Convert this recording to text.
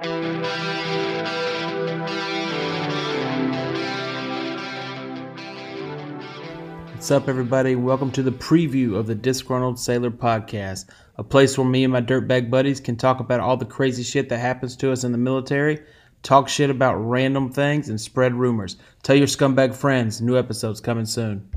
What's up, everybody? Welcome to the preview of the Disgruntled Sailor podcast, a place where me and my dirtbag buddies can talk about all the crazy shit that happens to us in the military, talk shit about random things, and spread rumors. Tell your scumbag friends. New episodes coming soon.